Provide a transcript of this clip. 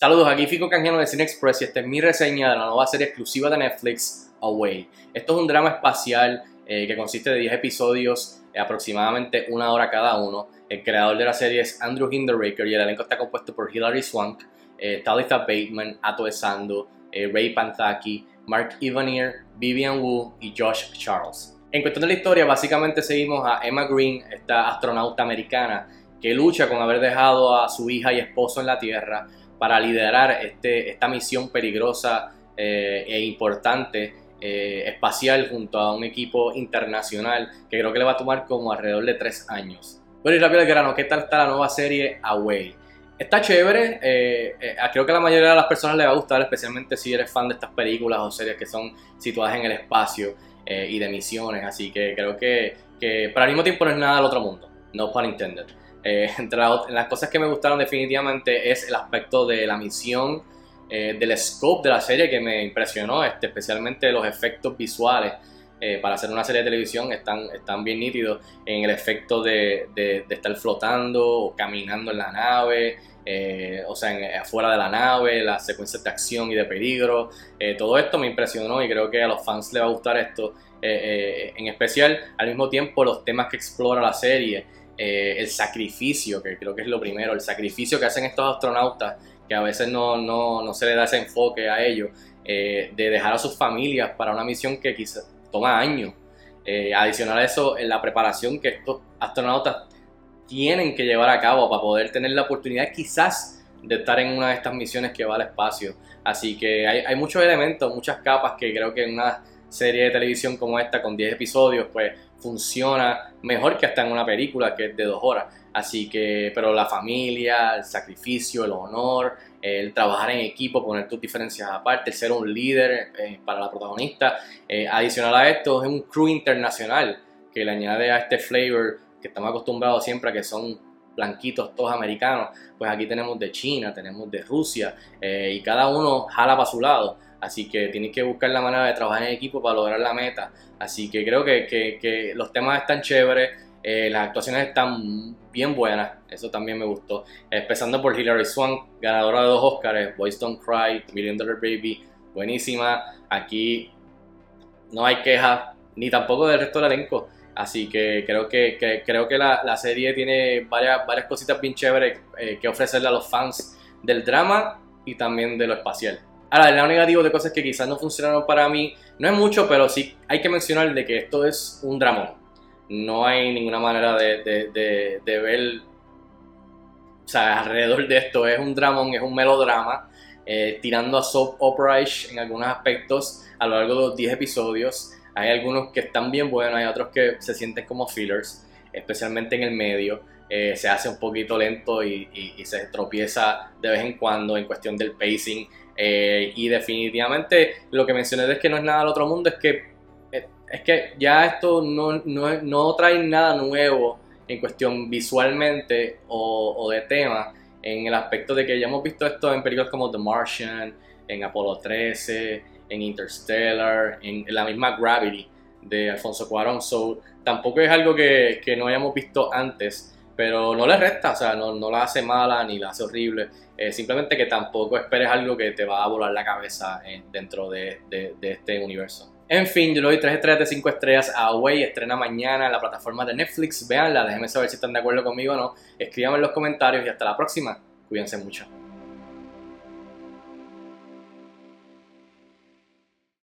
Saludos, aquí Fico Canjeno de Cine Express y esta es mi reseña de la nueva serie exclusiva de Netflix, Away. Esto es un drama espacial eh, que consiste de 10 episodios, eh, aproximadamente una hora cada uno. El creador de la serie es Andrew Hinderraker y el elenco está compuesto por Hilary Swank, eh, Talitha Bateman, Ato Esando, Ray Panthaki, Mark Evanier, Vivian Wu y Josh Charles. En cuestión de la historia, básicamente seguimos a Emma Green, esta astronauta americana que lucha con haber dejado a su hija y esposo en la Tierra para liderar este, esta misión peligrosa eh, e importante eh, espacial junto a un equipo internacional que creo que le va a tomar como alrededor de tres años. Bueno y rápido el grano, ¿qué tal está la nueva serie Away? Está chévere, eh, creo que a la mayoría de las personas le va a gustar, especialmente si eres fan de estas películas o series que son situadas en el espacio y de misiones, así que creo que, que, pero al mismo tiempo no es nada del otro mundo, no pun intended. Eh, entre las cosas que me gustaron definitivamente es el aspecto de la misión, eh, del scope de la serie que me impresionó, este, especialmente los efectos visuales. Eh, para hacer una serie de televisión están, están bien nítidos en el efecto de, estar flotando o caminando en la nave, o sea, en, afuera de la nave, las secuencias de acción y de peligro. todo esto me impresionó y creo que a los fans les va a gustar esto. en especial, al mismo tiempo, los temas que explora la serie. Eh, el sacrificio, que creo que es lo primero, el sacrificio que hacen estos astronautas, que a veces no, no, no se le da ese enfoque a ellos, eh, de dejar a sus familias para una misión que quizás toma años. Eh, adicional a eso, la preparación que estos astronautas tienen que llevar a cabo para poder tener la oportunidad quizás de estar en una de estas misiones que va al espacio. Así que hay, hay muchos elementos, muchas capas que creo que en una serie de televisión como esta, con 10 episodios, pues funciona mejor que hasta en una película que es de dos horas. Así que, pero la familia, el sacrificio, el honor, el trabajar en equipo, poner tus diferencias aparte, ser un líder eh, para la protagonista. Eh, adicional a esto, es un crew internacional que le añade a este flavor que estamos acostumbrados siempre a que son blanquitos, todos americanos. Pues aquí tenemos de China, tenemos de Rusia eh, y cada uno jala para su lado. Así que tienes que buscar la manera de trabajar en equipo para lograr la meta. Así que creo que, que, los temas están chéveres, eh, las actuaciones están bien buenas, eso también me gustó. Empezando por Hilary Swank, ganadora de dos Oscars, Boys Don't Cry, Million Dollar Baby, buenísima. Aquí no hay quejas, ni tampoco del resto del elenco. Así que creo que, creo que la, la, serie tiene varias, varias cositas bien chéveres eh, que ofrecerle a los fans del drama y también de lo espacial. Ahora, el lado negativo de cosas que quizás no funcionaron para mí, no es mucho, pero sí hay que mencionar de que esto es un dramón. No hay ninguna manera de, de, de, ver, o sea, alrededor de esto es un dramón, es un melodrama, eh, tirando a soap opera en algunos aspectos a lo largo de los 10 episodios. Hay algunos que están bien buenos, hay otros que se sienten como fillers, especialmente en el medio. Eh, se hace un poquito lento y, y, se tropieza de vez en cuando en cuestión del pacing. Eh, y definitivamente lo que mencioné es que no es nada del otro mundo, es que, eh, es que ya esto no, no, no, trae nada nuevo en cuestión visualmente o, de tema, en el aspecto de que ya hemos visto esto en películas como The Martian, en Apolo 13, en Interstellar, en, la misma Gravity de Alfonso Cuarón. So, tampoco es algo que, que no hayamos visto antes pero no le resta, o sea, no, no la hace mala ni la hace horrible. Eh, simplemente que tampoco esperes algo que te va a volar la cabeza eh, dentro de, de, este universo. En fin, yo le doy 3 estrellas de 5 estrellas a Away, estrena mañana en la plataforma de Netflix. Veanla, déjenme saber si están de acuerdo conmigo o no. Escríbanme en los comentarios y hasta la próxima. Cuídense mucho.